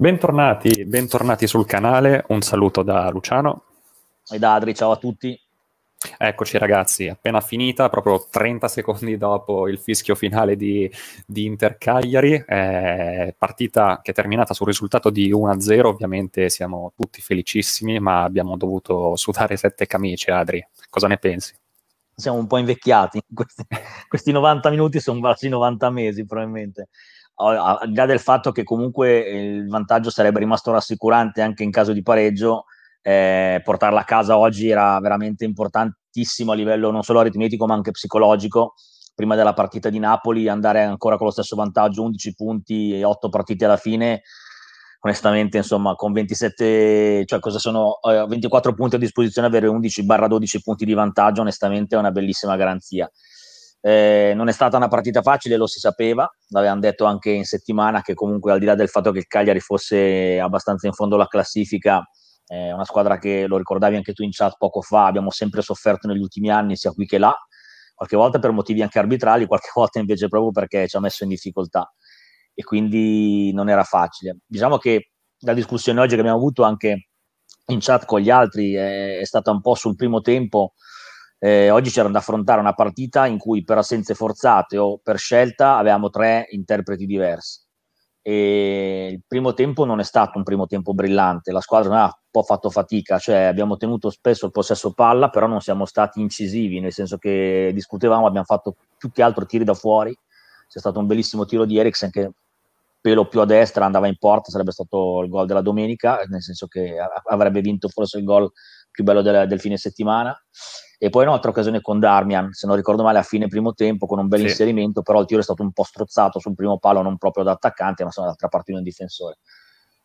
Bentornati, bentornati sul canale, un saluto da Luciano. E da Adri, ciao a tutti. Eccoci ragazzi, appena finita, proprio 30 secondi dopo il fischio finale di, di Inter Cagliari, eh, partita che è terminata sul risultato di 1-0, ovviamente siamo tutti felicissimi, ma abbiamo dovuto sudare sette camicie, Adri, cosa ne pensi? Siamo un po' invecchiati, questi, questi 90 minuti sono quasi 90 mesi probabilmente al di là del fatto che comunque il vantaggio sarebbe rimasto rassicurante anche in caso di pareggio, eh, portarla a casa oggi era veramente importantissimo a livello non solo aritmetico ma anche psicologico. Prima della partita di Napoli, andare ancora con lo stesso vantaggio, 11 punti e 8 partite alla fine, onestamente, insomma, con 27, cioè cosa sono eh, 24 punti a disposizione, avere 11-12 punti di vantaggio, onestamente è una bellissima garanzia. Eh, non è stata una partita facile, lo si sapeva, l'avevamo detto anche in settimana che comunque al di là del fatto che il Cagliari fosse abbastanza in fondo alla classifica, eh, una squadra che lo ricordavi anche tu in chat poco fa, abbiamo sempre sofferto negli ultimi anni sia qui che là, qualche volta per motivi anche arbitrali, qualche volta invece proprio perché ci ha messo in difficoltà e quindi non era facile. Diciamo che la discussione oggi che abbiamo avuto anche in chat con gli altri è, è stata un po' sul primo tempo eh, oggi c'era da affrontare una partita in cui per assenze forzate o per scelta avevamo tre interpreti diversi. E il primo tempo non è stato un primo tempo brillante, la squadra ha un po' fatto fatica, cioè abbiamo tenuto spesso il possesso palla, però non siamo stati incisivi, nel senso che discutevamo, abbiamo fatto più che altro tiri da fuori. C'è stato un bellissimo tiro di Eriksen che pelo più a destra andava in porta, sarebbe stato il gol della domenica, nel senso che avrebbe vinto forse il gol più bello del, del fine settimana. E poi un'altra occasione con Darmian, se non ricordo male, a fine primo tempo, con un bel sì. inserimento, però il tiro è stato un po' strozzato sul primo palo, non proprio da attaccante, ma dall'altra parte di un difensore.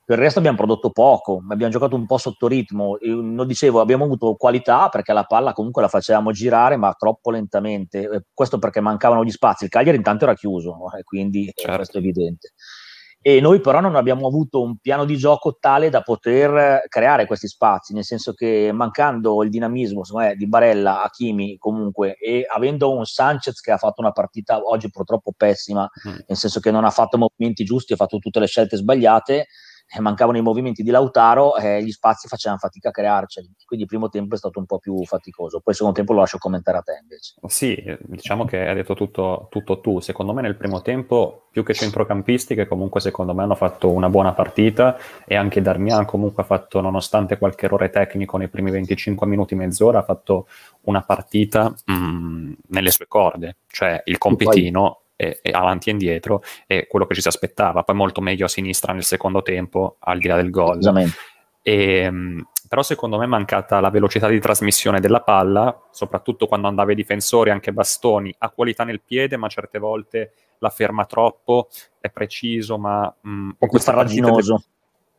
Per il resto abbiamo prodotto poco, abbiamo giocato un po' sotto ritmo. Lo dicevo, abbiamo avuto qualità perché la palla comunque la facevamo girare, ma troppo lentamente. Questo perché mancavano gli spazi. Il Cagliari intanto era chiuso, e quindi certo. questo è evidente e noi però non abbiamo avuto un piano di gioco tale da poter creare questi spazi, nel senso che mancando il dinamismo me, di Barella, Hakimi comunque e avendo un Sanchez che ha fatto una partita oggi purtroppo pessima, mm. nel senso che non ha fatto movimenti giusti, ha fatto tutte le scelte sbagliate, eh, mancavano i movimenti di Lautaro, eh, gli spazi facevano fatica a crearceli. Quindi il primo tempo è stato un po' più faticoso. Poi il secondo tempo lo lascio commentare a te invece. Sì, diciamo che hai detto tutto, tutto tu. Secondo me nel primo tempo, più che centrocampisti, che comunque secondo me hanno fatto una buona partita, e anche Darmian comunque ha fatto, nonostante qualche errore tecnico nei primi 25 minuti, mezz'ora, ha fatto una partita mh, mm, nelle sue corde. Cioè il compitino e, e avanti e indietro è quello che ci si aspettava. Poi molto meglio a sinistra nel secondo tempo, al di là del gol. E, ehm, però secondo me è mancata la velocità di trasmissione della palla, soprattutto quando andava ai difensori, anche bastoni, ha qualità nel piede, ma certe volte la ferma troppo, è preciso, ma... Mh, un po' farraginoso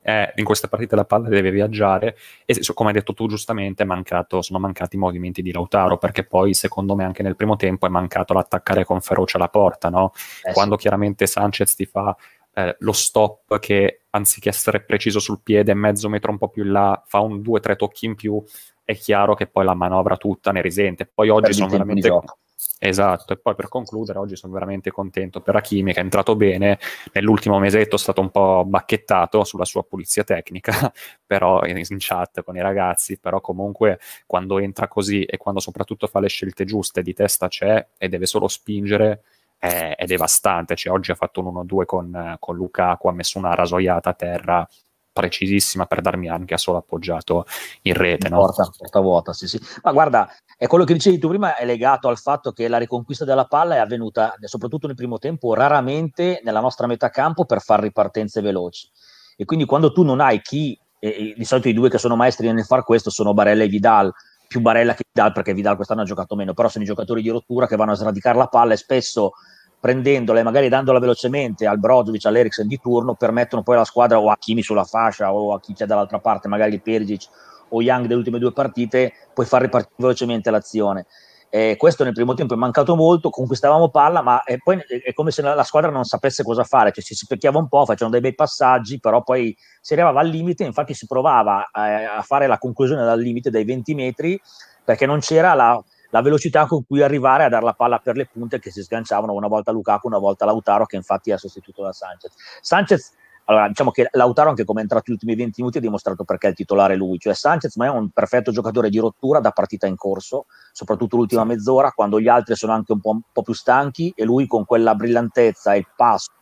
eh, in queste partite la palla deve viaggiare e come hai detto tu giustamente mancato, sono mancati i movimenti di Lautaro perché poi secondo me anche nel primo tempo è mancato l'attaccare con ferocia la porta no? eh, quando sì. chiaramente Sanchez ti fa eh, lo stop che anziché essere preciso sul piede mezzo metro un po' più in là fa un due o tre tocchi in più è chiaro che poi la manovra tutta ne risente poi oggi sono veramente Esatto, e poi per concludere, oggi sono veramente contento per Hakimi che è entrato bene, nell'ultimo mesetto è stato un po' bacchettato sulla sua pulizia tecnica, però in, chat con i ragazzi, però comunque quando entra così e quando soprattutto fa le scelte giuste di testa c'è e deve solo spingere, è, è devastante, cioè, oggi ha fatto un 1-2 con, con Lukaku, ha messo una rasoiata a terra precisissima per darmi anche a solo appoggiato in rete. No? Porta, porta vuota, sì, sì. Ma guarda, è quello che dicevi tu prima, è legato al fatto che la riconquista della palla è avvenuta, soprattutto nel primo tempo, raramente nella nostra metà campo per fare ripartenze veloci. E quindi quando tu non hai chi, e, di solito i due che sono maestri nel far questo sono Barella e Vidal, più Barella che Vidal perché Vidal quest'anno ha giocato meno, però sono i giocatori di rottura che vanno a sradicare la palla e spesso prendendola e magari dandola velocemente al Brozovic, all'Eriksen di turno, permettono poi alla squadra o a Kimi sulla fascia o a chi c'è dall'altra parte, magari il Perisic o Young delle ultime due partite, puoi far ripartire velocemente l'azione. Eh, questo nel primo tempo è mancato molto, conquistavamo palla, ma eh, poi è come se la squadra non sapesse cosa fare, cioè si specchiava un po', facevano dei bei passaggi, però poi si arrivava al limite, infatti si provava eh, a fare la conclusione dal limite dai 20 metri, perché non c'era la, la velocità con cui arrivare a dare la palla per le punte che si sganciavano una volta Lukaku, una volta Lautaro, che infatti ha sostituito da Sanchez. Sanchez allora, diciamo che Lautaro, anche come è entrato gli ultimi 20 minuti, ha dimostrato perché è il titolare lui. Cioè, Sanchez ma è un perfetto giocatore di rottura da partita in corso, soprattutto l'ultima mezz'ora, quando gli altri sono anche un po', un po', più stanchi e lui con quella brillantezza e il passo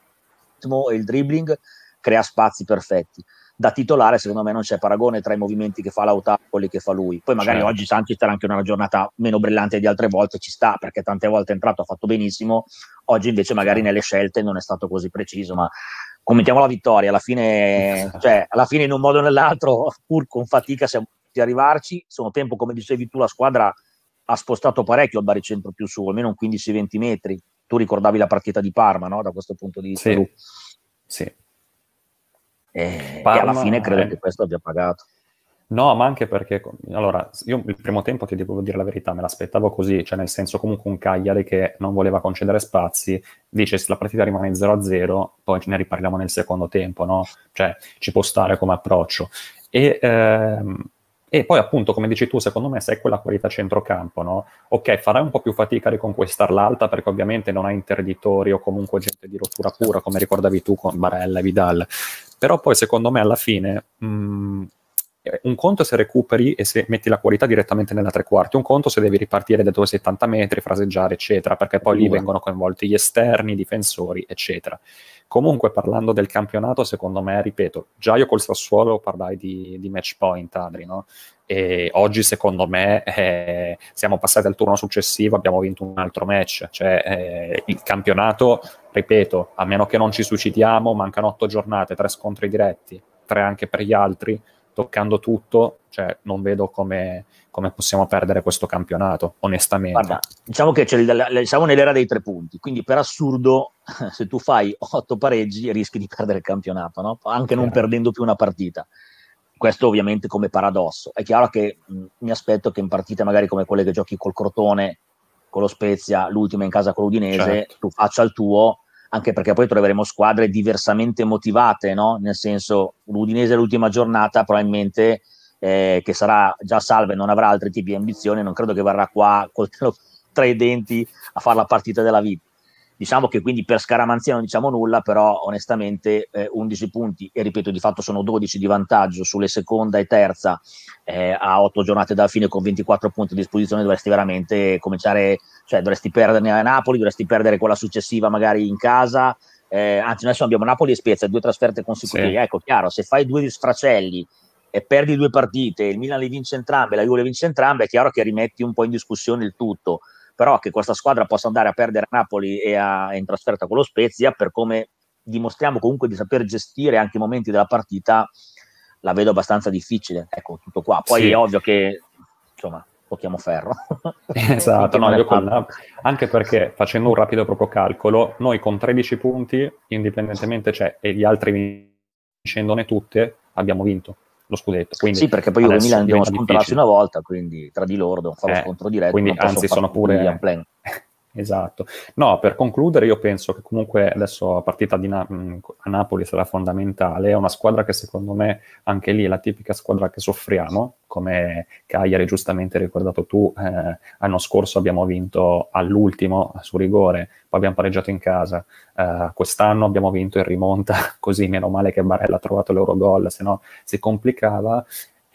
e il dribbling crea spazi perfetti. Da titolare, secondo me, non c'è paragone tra i movimenti che fa Lautaro e quelli che fa lui. Poi magari certo. oggi Sanchez era anche una giornata meno brillante di altre volte, ci sta, perché tante volte è entrato, ha fatto benissimo. Oggi invece magari nelle scelte non è stato così preciso, ma commentiamo la vittoria, alla fine, cioè, alla fine in un modo o nell'altro, pur con fatica siamo riusciti ad arrivarci, sono tempo, come dicevi tu, la squadra ha spostato parecchio il baricentro più su, almeno un 15-20 metri. Tu ricordavi la partita di Parma, no? Da questo punto di vista. Sì, sì. E, Parma, e alla fine credo eh. che questo abbia pagato. No, ma anche perché, allora, io il primo tempo ti devo dire la verità, me l'aspettavo così, cioè nel senso comunque un Cagliari che non voleva concedere spazi, dice se la partita rimane 0-0, poi ne riparliamo nel secondo tempo, no? Cioè ci può stare come approccio. E, ehm, e poi appunto, come dici tu, secondo me se è quella qualità centrocampo, no? Ok, farai un po' più fatica a riconquistar l'alta perché ovviamente non hai interditori o comunque gente di rottura pura, come ricordavi tu con Barella e Vidal, però poi secondo me alla fine... Mh, eh, un conto se recuperi e se metti la qualità direttamente nella tre quarti, un conto se devi ripartire da dove 70 metri, fraseggiare, eccetera, perché poi lì vengono coinvolti gli esterni, i difensori, eccetera. Comunque, parlando del campionato, secondo me, ripeto, già io col Sassuolo parlai di, di match point, Adri, no? E oggi, secondo me, eh, siamo passati al turno successivo, abbiamo vinto un altro match. Cioè, eh, il campionato, ripeto, a meno che non ci suicidiamo, mancano otto giornate, tre scontri diretti, tre anche per gli altri toccando tutto, cioè, non vedo come, come, possiamo perdere questo campionato, onestamente. Guarda, diciamo che c'è il, siamo nell'era dei tre punti, quindi per assurdo, se tu fai otto pareggi, rischi di perdere il campionato, no? anche non perdendo più una partita. Questo ovviamente come paradosso. È chiaro che mh, mi aspetto che in partite magari come quelle che giochi col Crotone, con lo Spezia, l'ultima in casa con l'Udinese, certo. tu faccia il tuo anche perché poi troveremo squadre diversamente motivate, no? nel senso l'Udinese l'ultima giornata probabilmente eh, che sarà già salva e non avrà altri tipi di ambizioni, non credo che verrà qua col, tra i denti a fare la partita della vita. Diciamo che quindi per scaramanzia non diciamo nulla, però onestamente eh, 11 punti, e ripeto, di fatto sono 12 di vantaggio sulle seconda e terza eh, a 8 giornate dalla fine con 24 punti a disposizione, dovresti veramente cominciare, cioè dovresti perderne a Napoli, dovresti perdere quella successiva magari in casa, eh, anzi adesso abbiamo Napoli e Spezia, due trasferte consecutive, sì. ecco chiaro, se fai due sfracelli e perdi due partite, il Milan le vince entrambe, la Juve le vince entrambe, è chiaro che rimetti un po' in discussione il tutto però che questa squadra possa andare a perdere a Napoli e a, in trasferta con lo Spezia, per come dimostriamo comunque di saper gestire anche i momenti della partita, la vedo abbastanza difficile. Ecco, tutto qua. Poi sì. è ovvio che, insomma, tocchiamo ferro. esatto, no, con, anche perché facendo un rapido proprio calcolo, noi con 13 punti, indipendentemente, cioè, e gli altri vincendone tutte, abbiamo vinto lo scudetto. Quindi sì, perché poi io e Milan abbiamo scontrato una volta, quindi tra di loro devono fare eh, lo scontro diretto. Quindi anzi sono pure... Esatto. No, per concludere, io penso che comunque adesso la partita Na- a Napoli sarà fondamentale. È una squadra che secondo me anche lì è la tipica squadra che soffriamo, come Cagliari giustamente ricordato tu. Eh, l'anno scorso abbiamo vinto all'ultimo su rigore, poi abbiamo pareggiato in casa. Eh, quest'anno abbiamo vinto in rimonta, così meno male che Barella ha trovato l'Eurogol, se no si complicava.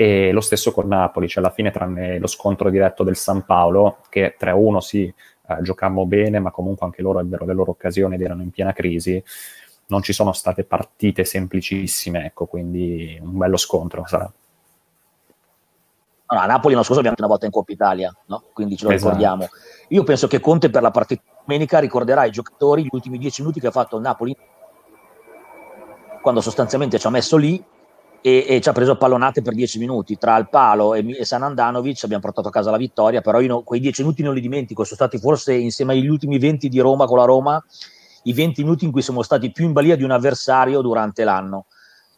E lo stesso con Napoli, cioè alla fine tranne lo scontro diretto del San Paolo, che 3-1 sì, eh, giocammo bene, ma comunque anche loro ebbero le loro occasioni ed erano in piena crisi. Non ci sono state partite semplicissime, ecco, quindi un bello scontro sarà. Allora, a Napoli l'anno scorso abbiamo una volta in Coppa Italia, no? quindi ce lo esatto. ricordiamo. Io penso che Conte per la partita domenica ricorderà i giocatori gli ultimi dieci minuti che ha fatto il Napoli quando sostanzialmente ci ha messo lì e, e, ci ha preso pallonate per 10 minuti tra il palo e, e San Andanovic abbiamo portato a casa la vittoria però io no, quei 10 minuti non li dimentico sono stati forse insieme agli ultimi 20 di Roma con la Roma i 20 minuti in cui siamo stati più in balia di un avversario durante l'anno.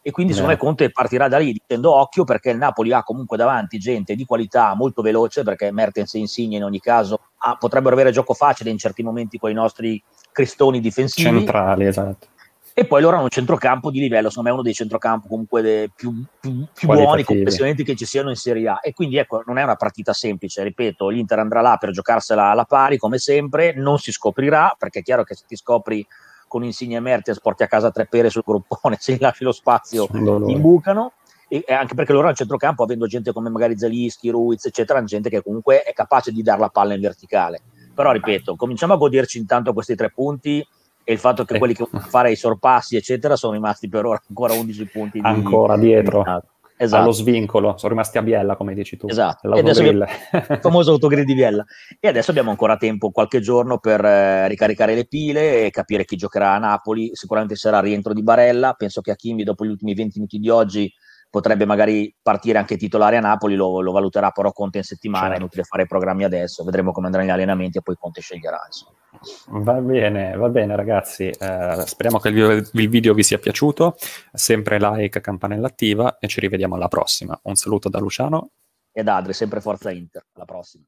E quindi secondo me Conte partirà da lì dicendo occhio perché il Napoli ha comunque davanti gente di qualità molto veloce perché Mertens e Insigne in ogni caso ah, potrebbero avere gioco facile in certi momenti con i nostri cristoni difensivi. Centrali esatto e poi loro hanno un centrocampo di livello, secondo me è uno dei centrocampo comunque più, più, più buoni complessivamente che ci siano in Serie A. E quindi ecco non è una partita semplice, ripeto l'Inter andrà là per giocarsela alla pari come sempre, non si scoprirà perché è chiaro che se ti scopri con Insigne e Mertens porti a casa tre pere sul gruppone, se gli lasci lo spazio imbucano. E anche perché loro al centrocampo, avendo gente come magari Zalischi, Ruiz, eccetera, hanno gente che comunque è capace di dare la palla in verticale. Però ripeto, cominciamo a goderci intanto questi tre punti e il fatto che eh. quelli che fare i sorpassi, eccetera, sono rimasti per ora ancora 11 punti. Di, ancora dietro. Di esatto. allo svincolo, sono rimasti a Biella, come dici tu. Esatto, abbiamo, il famoso autogrill di Biella. E adesso abbiamo ancora tempo, qualche giorno, per eh, ricaricare le pile e capire chi giocherà a Napoli. Sicuramente sarà il rientro di Barella. Penso che Achimbi, dopo gli ultimi 20 minuti di oggi, potrebbe magari partire anche titolare a Napoli, lo, lo valuterà però Conte in settimana, certo. è inutile fare i programmi adesso, vedremo come andranno gli allenamenti e poi Conte sceglierà. Insomma. Va bene, va bene ragazzi, eh, speriamo che il, il video vi sia piaciuto, sempre like, campanella attiva e ci rivediamo alla prossima. Un saluto da Luciano e da Adri, sempre Forza Inter, alla prossima.